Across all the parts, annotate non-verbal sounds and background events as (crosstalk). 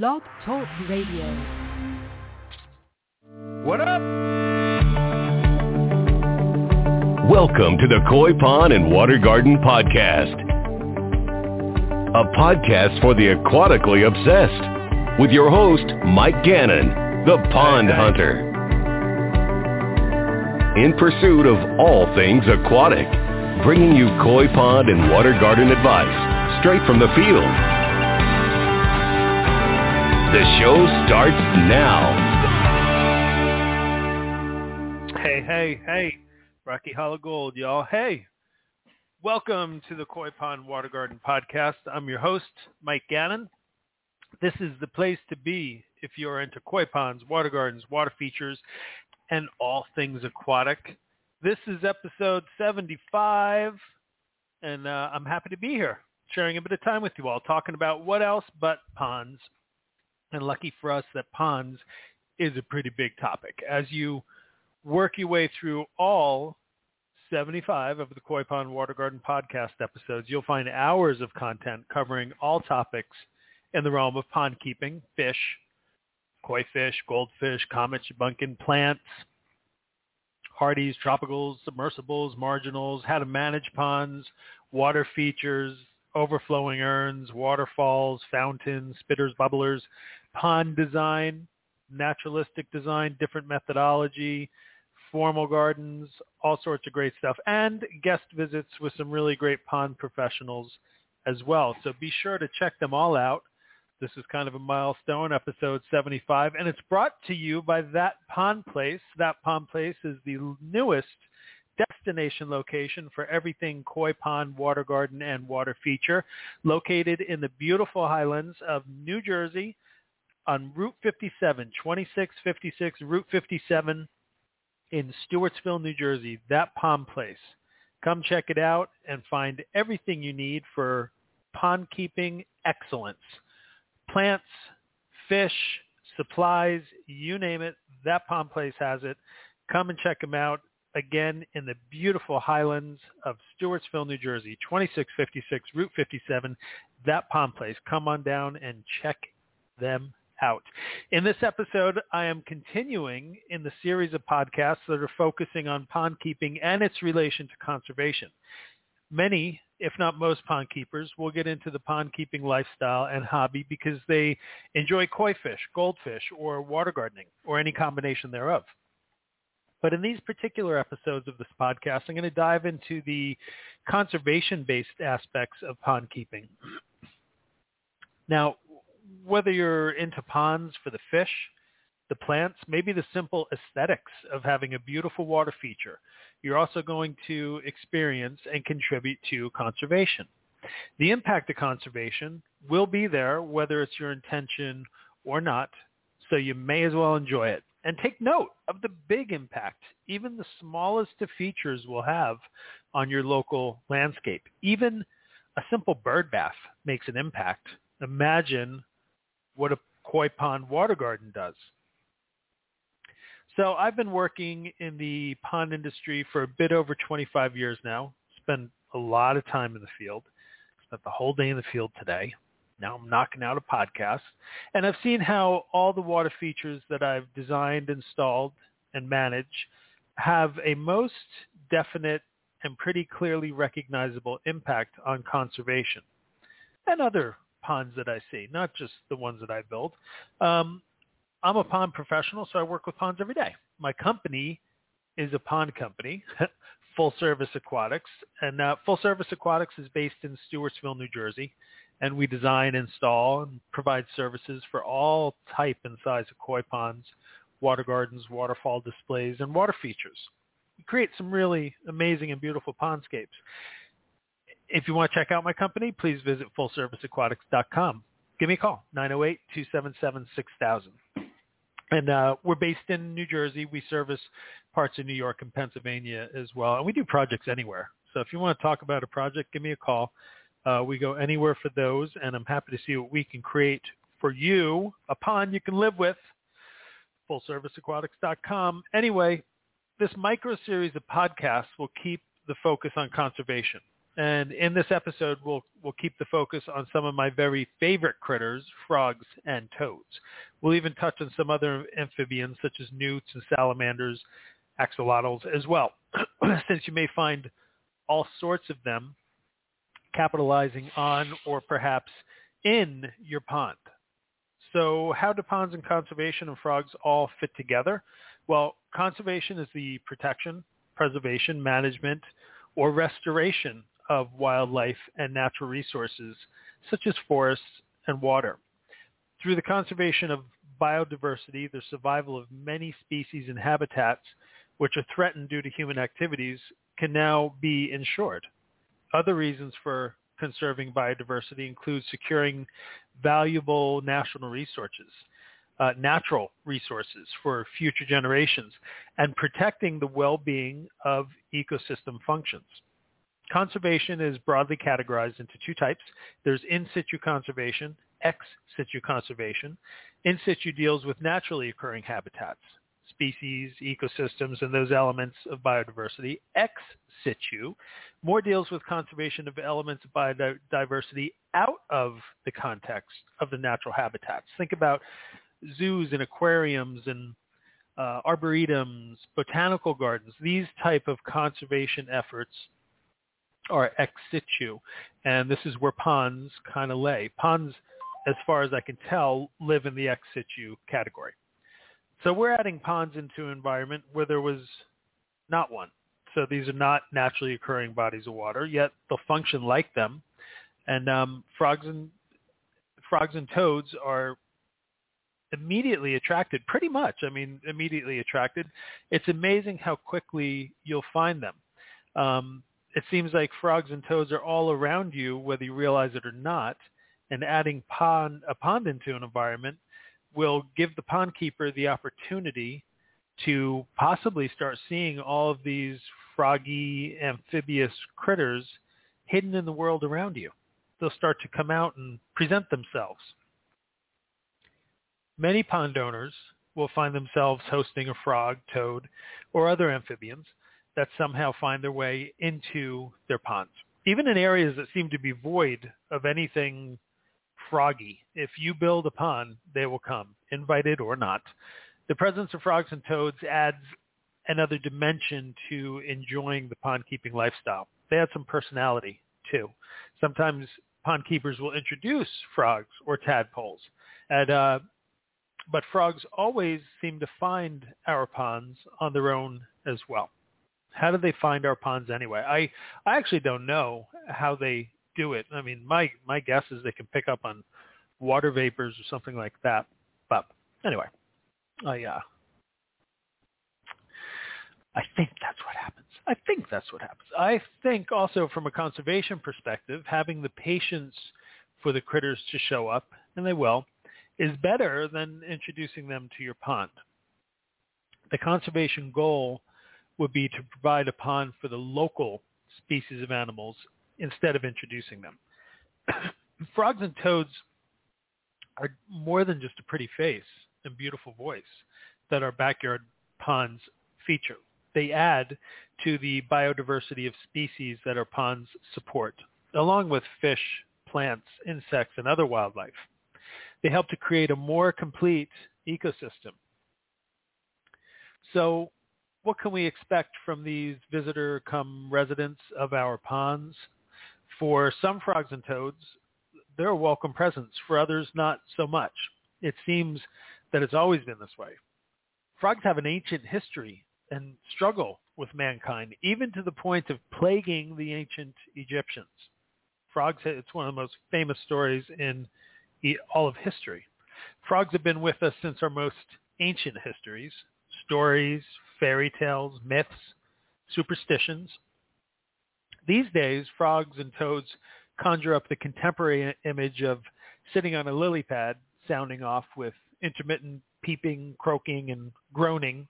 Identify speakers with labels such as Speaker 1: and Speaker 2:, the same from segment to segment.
Speaker 1: Blog Talk Radio.
Speaker 2: What up?
Speaker 3: Welcome to the Koi Pond and Water Garden Podcast. A podcast for the aquatically obsessed with your host, Mike Gannon, the Pond Hunter. In pursuit of all things aquatic, bringing you koi pond and water garden advice straight from the field. The show starts now.
Speaker 2: Hey, hey, hey. Rocky Hollow Gold, y'all. Hey. Welcome to the Koi Pond Water Garden Podcast. I'm your host, Mike Gannon. This is the place to be if you're into koi ponds, water gardens, water features, and all things aquatic. This is episode 75, and uh, I'm happy to be here, sharing a bit of time with you all, talking about what else but ponds. And lucky for us that ponds is a pretty big topic. As you work your way through all 75 of the Koi Pond Water Garden podcast episodes, you'll find hours of content covering all topics in the realm of pond keeping, fish, koi fish, goldfish, comet, bunkin, plants, hardies, tropicals, submersibles, marginals, how to manage ponds, water features, overflowing urns, waterfalls, fountains, spitters, bubblers, pond design, naturalistic design, different methodology, formal gardens, all sorts of great stuff, and guest visits with some really great pond professionals as well. So be sure to check them all out. This is kind of a milestone, episode 75, and it's brought to you by That Pond Place. That Pond Place is the newest destination location for everything koi pond, water garden, and water feature, located in the beautiful highlands of New Jersey on Route 57, 2656 Route 57 in Stewartsville, New Jersey, That Pond Place. Come check it out and find everything you need for pond keeping excellence plants, fish, supplies, you name it, that Pond Place has it. Come and check them out again in the beautiful highlands of Stewartsville, New Jersey, 2656 Route 57, that Pond Place. Come on down and check them out. In this episode, I am continuing in the series of podcasts that are focusing on pond keeping and its relation to conservation. Many if not most pond keepers, will get into the pond keeping lifestyle and hobby because they enjoy koi fish, goldfish, or water gardening, or any combination thereof. But in these particular episodes of this podcast, I'm going to dive into the conservation-based aspects of pond keeping. Now, whether you're into ponds for the fish, the plants, maybe the simple aesthetics of having a beautiful water feature, you're also going to experience and contribute to conservation. The impact of conservation will be there whether it's your intention or not, so you may as well enjoy it. And take note of the big impact even the smallest of features will have on your local landscape. Even a simple bird bath makes an impact. Imagine what a koi pond water garden does. So I've been working in the pond industry for a bit over 25 years now. Spent a lot of time in the field. Spent the whole day in the field today. Now I'm knocking out a podcast. And I've seen how all the water features that I've designed, installed, and manage have a most definite and pretty clearly recognizable impact on conservation and other ponds that I see, not just the ones that I build. Um, I'm a pond professional, so I work with ponds every day. My company is a pond company, (laughs) Full Service Aquatics, and uh, Full Service Aquatics is based in Stewartsville, New Jersey, and we design, install, and provide services for all type and size of koi ponds, water gardens, waterfall displays, and water features. We create some really amazing and beautiful pondscapes. If you want to check out my company, please visit fullserviceaquatics.com. Give me a call, 908-277-6000. And uh, we're based in New Jersey. We service parts of New York and Pennsylvania as well. And we do projects anywhere. So if you want to talk about a project, give me a call. Uh, we go anywhere for those, and I'm happy to see what we can create for you, a pond you can live with, fullserviceaquatics.com. Anyway, this micro series of podcasts will keep the focus on conservation. And in this episode, we'll, we'll keep the focus on some of my very favorite critters, frogs and toads. We'll even touch on some other amphibians such as newts and salamanders, axolotls as well, (clears throat) since you may find all sorts of them capitalizing on or perhaps in your pond. So how do ponds and conservation and frogs all fit together? Well, conservation is the protection, preservation, management, or restoration of wildlife and natural resources such as forests and water. Through the conservation of biodiversity, the survival of many species and habitats which are threatened due to human activities can now be ensured. Other reasons for conserving biodiversity include securing valuable national resources, uh, natural resources for future generations, and protecting the well-being of ecosystem functions. Conservation is broadly categorized into two types. There's in situ conservation, ex situ conservation. In situ deals with naturally occurring habitats, species, ecosystems, and those elements of biodiversity. Ex situ more deals with conservation of elements of biodiversity out of the context of the natural habitats. Think about zoos and aquariums and uh, arboretums, botanical gardens. These type of conservation efforts are ex situ, and this is where ponds kind of lay. Ponds, as far as I can tell, live in the ex situ category. So we're adding ponds into an environment where there was not one. So these are not naturally occurring bodies of water, yet they'll function like them. And um, frogs and frogs and toads are immediately attracted, pretty much. I mean, immediately attracted. It's amazing how quickly you'll find them. Um, it seems like frogs and toads are all around you, whether you realize it or not. And adding pond, a pond into an environment will give the pond keeper the opportunity to possibly start seeing all of these froggy, amphibious critters hidden in the world around you. They'll start to come out and present themselves. Many pond owners will find themselves hosting a frog, toad, or other amphibians that somehow find their way into their ponds. Even in areas that seem to be void of anything froggy, if you build a pond, they will come, invited or not. The presence of frogs and toads adds another dimension to enjoying the pond keeping lifestyle. They add some personality too. Sometimes pond keepers will introduce frogs or tadpoles, and uh, but frogs always seem to find our ponds on their own as well. How do they find our ponds anyway? I I actually don't know how they do it. I mean, my my guess is they can pick up on water vapors or something like that. But anyway, I uh, I think that's what happens. I think that's what happens. I think also from a conservation perspective, having the patience for the critters to show up, and they will, is better than introducing them to your pond. The conservation goal would be to provide a pond for the local species of animals instead of introducing them. (coughs) Frogs and toads are more than just a pretty face and beautiful voice that our backyard ponds feature. They add to the biodiversity of species that our ponds support, along with fish, plants, insects, and other wildlife. They help to create a more complete ecosystem. So what can we expect from these visitor come residents of our ponds? For some frogs and toads, they're a welcome presence. For others, not so much. It seems that it's always been this way. Frogs have an ancient history and struggle with mankind, even to the point of plaguing the ancient Egyptians. Frogs, it's one of the most famous stories in all of history. Frogs have been with us since our most ancient histories, stories, fairy tales, myths, superstitions. These days, frogs and toads conjure up the contemporary image of sitting on a lily pad, sounding off with intermittent peeping, croaking, and groaning,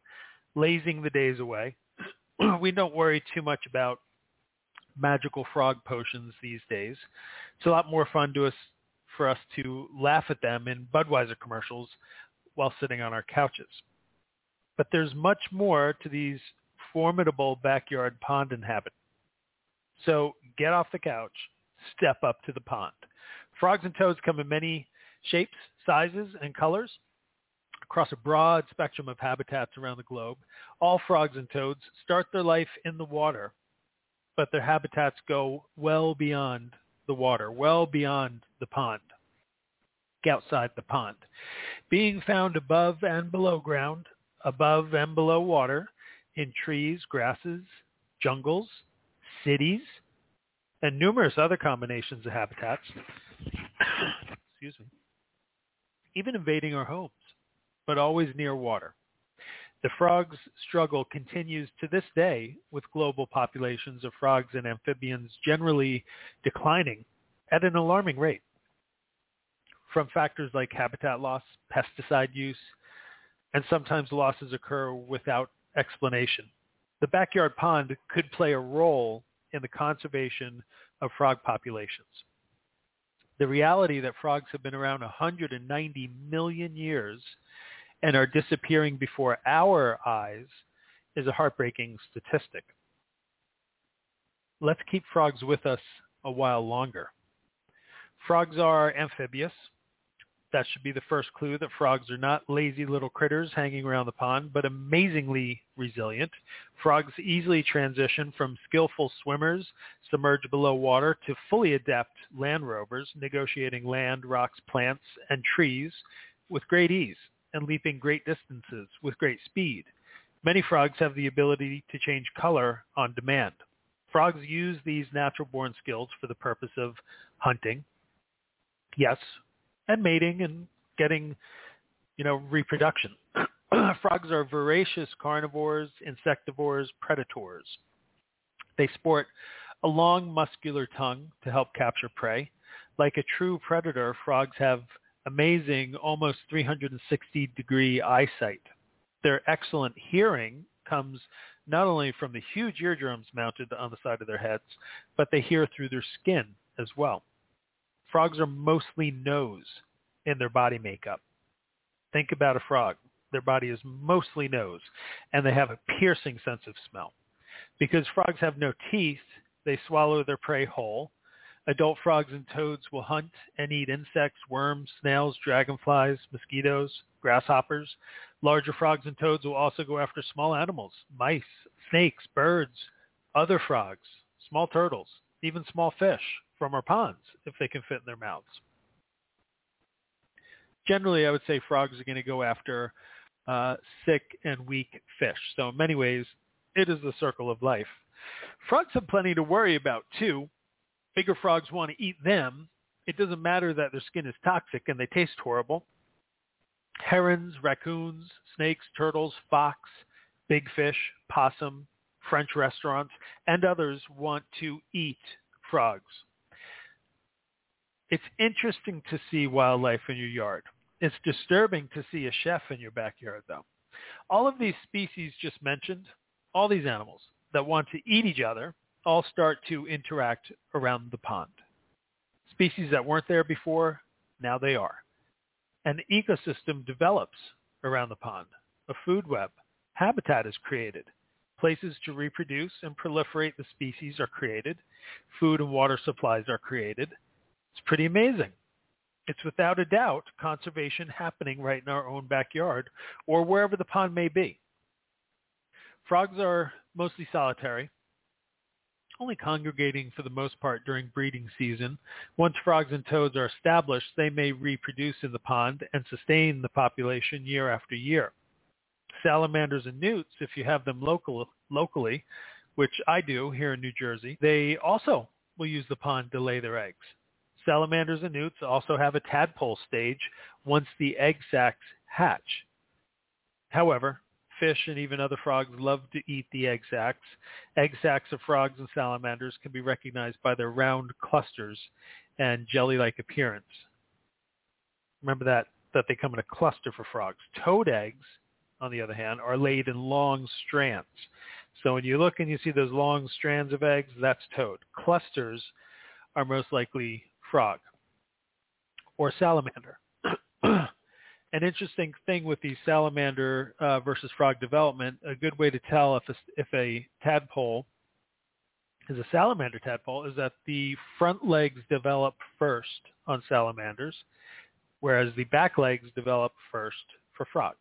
Speaker 2: lazing the days away. (clears throat) we don't worry too much about magical frog potions these days. It's a lot more fun to us for us to laugh at them in Budweiser commercials while sitting on our couches. But there's much more to these formidable backyard pond inhabitants. So get off the couch, step up to the pond. Frogs and toads come in many shapes, sizes, and colors across a broad spectrum of habitats around the globe. All frogs and toads start their life in the water, but their habitats go well beyond the water, well beyond the pond, outside the pond. Being found above and below ground, above and below water, in trees, grasses, jungles, cities, and numerous other combinations of habitats. (coughs) Excuse me. Even invading our homes, but always near water. The frog's struggle continues to this day with global populations of frogs and amphibians generally declining at an alarming rate from factors like habitat loss, pesticide use, and sometimes losses occur without explanation. The backyard pond could play a role in the conservation of frog populations. The reality that frogs have been around 190 million years and are disappearing before our eyes is a heartbreaking statistic. Let's keep frogs with us a while longer. Frogs are amphibious, that should be the first clue that frogs are not lazy little critters hanging around the pond, but amazingly resilient. Frogs easily transition from skillful swimmers submerged below water to fully adept land rovers, negotiating land, rocks, plants, and trees with great ease and leaping great distances with great speed. Many frogs have the ability to change color on demand. Frogs use these natural-born skills for the purpose of hunting, yes, and mating and getting, you know, reproduction. (clears throat) Frogs are voracious carnivores, insectivores, predators. They sport a long muscular tongue to help capture prey. Like a true predator, frogs have amazing, almost 360 degree eyesight. Their excellent hearing comes not only from the huge eardrums mounted on the side of their heads, but they hear through their skin as well. Frogs are mostly nose in their body makeup. Think about a frog. Their body is mostly nose, and they have a piercing sense of smell. Because frogs have no teeth, they swallow their prey whole. Adult frogs and toads will hunt and eat insects, worms, snails, dragonflies, mosquitoes, grasshoppers. Larger frogs and toads will also go after small animals, mice, snakes, birds, other frogs, small turtles, even small fish from our ponds if they can fit in their mouths. Generally, I would say frogs are going to go after uh, sick and weak fish. So in many ways, it is the circle of life. Frogs have plenty to worry about too. Bigger frogs want to eat them. It doesn't matter that their skin is toxic and they taste horrible. Herons, raccoons, snakes, turtles, fox, big fish, possum, French restaurants, and others want to eat frogs. It's interesting to see wildlife in your yard. It's disturbing to see a chef in your backyard, though. All of these species just mentioned, all these animals that want to eat each other, all start to interact around the pond. Species that weren't there before, now they are. An ecosystem develops around the pond. A food web, habitat is created. Places to reproduce and proliferate the species are created. Food and water supplies are created. It's pretty amazing. It's without a doubt conservation happening right in our own backyard or wherever the pond may be. Frogs are mostly solitary, only congregating for the most part during breeding season. Once frogs and toads are established, they may reproduce in the pond and sustain the population year after year. Salamanders and newts, if you have them local, locally, which I do here in New Jersey, they also will use the pond to lay their eggs. Salamanders and newts also have a tadpole stage once the egg sacs hatch. However, fish and even other frogs love to eat the egg sacs. Egg sacs of frogs and salamanders can be recognized by their round clusters and jelly-like appearance. Remember that, that they come in a cluster for frogs. Toad eggs, on the other hand, are laid in long strands. So when you look and you see those long strands of eggs, that's toad. Clusters are most likely frog or salamander. (clears throat) An interesting thing with the salamander uh, versus frog development, a good way to tell if a, if a tadpole is a salamander tadpole is that the front legs develop first on salamanders, whereas the back legs develop first for frogs.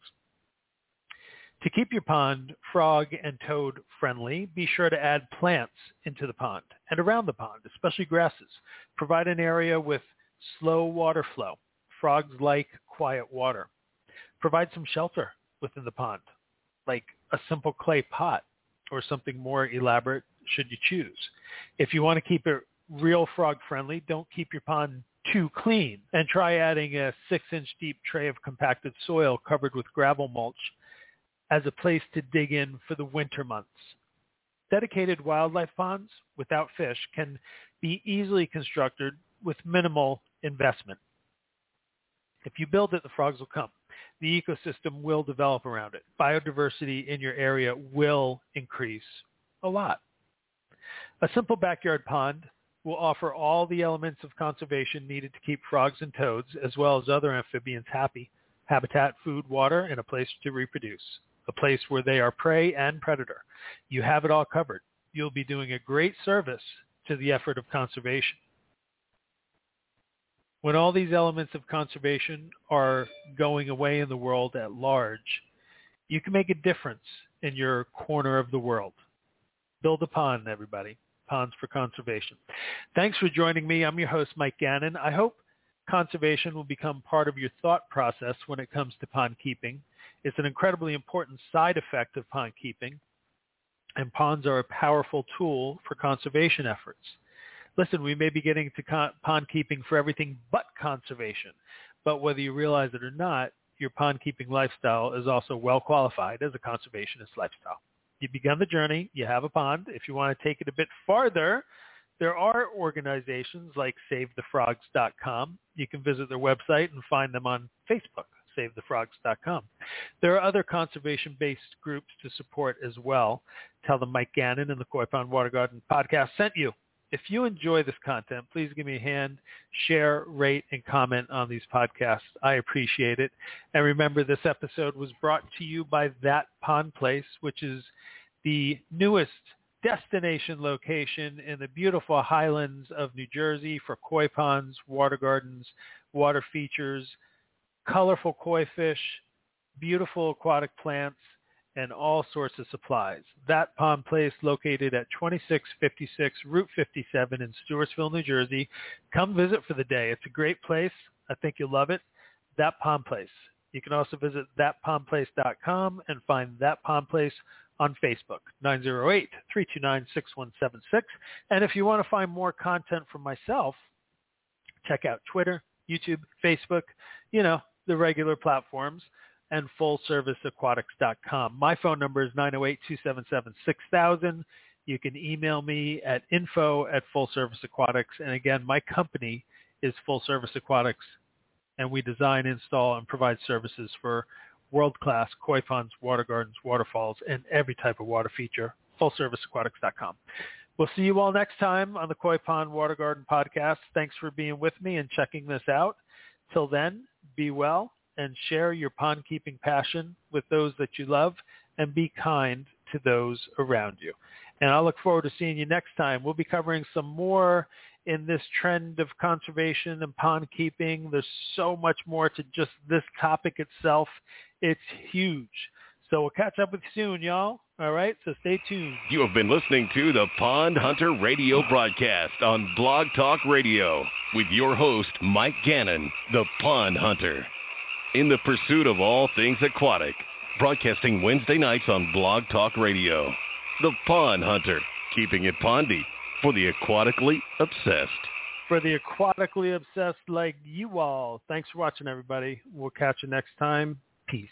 Speaker 2: To keep your pond frog and toad friendly, be sure to add plants into the pond and around the pond, especially grasses. Provide an area with slow water flow. Frogs like quiet water. Provide some shelter within the pond, like a simple clay pot or something more elaborate should you choose. If you want to keep it real frog friendly, don't keep your pond too clean and try adding a six inch deep tray of compacted soil covered with gravel mulch as a place to dig in for the winter months. Dedicated wildlife ponds without fish can be easily constructed with minimal investment. If you build it, the frogs will come. The ecosystem will develop around it. Biodiversity in your area will increase a lot. A simple backyard pond will offer all the elements of conservation needed to keep frogs and toads, as well as other amphibians happy. Habitat, food, water, and a place to reproduce. A place where they are prey and predator. You have it all covered. You'll be doing a great service to the effort of conservation. When all these elements of conservation are going away in the world at large, you can make a difference in your corner of the world. Build a pond, everybody. Ponds for Conservation. Thanks for joining me. I'm your host, Mike Gannon. I hope conservation will become part of your thought process when it comes to pond keeping. It's an incredibly important side effect of pond keeping, and ponds are a powerful tool for conservation efforts. Listen, we may be getting to con- pond keeping for everything but conservation, but whether you realize it or not, your pond keeping lifestyle is also well qualified as a conservationist lifestyle you've begun the journey. You have a pond. If you want to take it a bit farther, there are organizations like SaveTheFrogs.com. You can visit their website and find them on Facebook, SaveTheFrogs.com. There are other conservation-based groups to support as well. Tell them Mike Gannon and the Koi Pond Water Garden podcast sent you. If you enjoy this content, please give me a hand, share, rate, and comment on these podcasts. I appreciate it. And remember, this episode was brought to you by That Pond Place, which is the newest destination location in the beautiful highlands of New Jersey for koi ponds, water gardens, water features, colorful koi fish, beautiful aquatic plants, and all sorts of supplies. That Pond Place located at 2656 Route 57 in Stewartsville, New Jersey. Come visit for the day. It's a great place. I think you'll love it. That Pond Place. You can also visit thatpondplace.com and find That Pond Place on Facebook, 908-329-6176. And if you want to find more content from myself, check out Twitter, YouTube, Facebook, you know, the regular platforms and fullserviceaquatics.com. My phone number is 908-277-6000. You can email me at info at Full Service Aquatics. And again, my company is Full Service Aquatics, and we design, install, and provide services for world-class koi ponds, water gardens, waterfalls, and every type of water feature. FullServiceAquatics.com. We'll see you all next time on the Koi Pond Water Garden Podcast. Thanks for being with me and checking this out. Till then, be well and share your pond keeping passion with those that you love and be kind to those around you. And I look forward to seeing you next time. We'll be covering some more in this trend of conservation and pond keeping. There's so much more to just this topic itself. It's huge. So we'll catch up with you soon, y'all. All right, so stay tuned.
Speaker 3: You have been listening to the Pond Hunter radio broadcast on Blog Talk Radio with your host, Mike Gannon, the Pond Hunter in the pursuit of all things aquatic. Broadcasting Wednesday nights on Blog Talk Radio. The Pond Hunter, keeping it pondy for the aquatically obsessed.
Speaker 2: For the aquatically obsessed like you all. Thanks for watching, everybody. We'll catch you next time. Peace.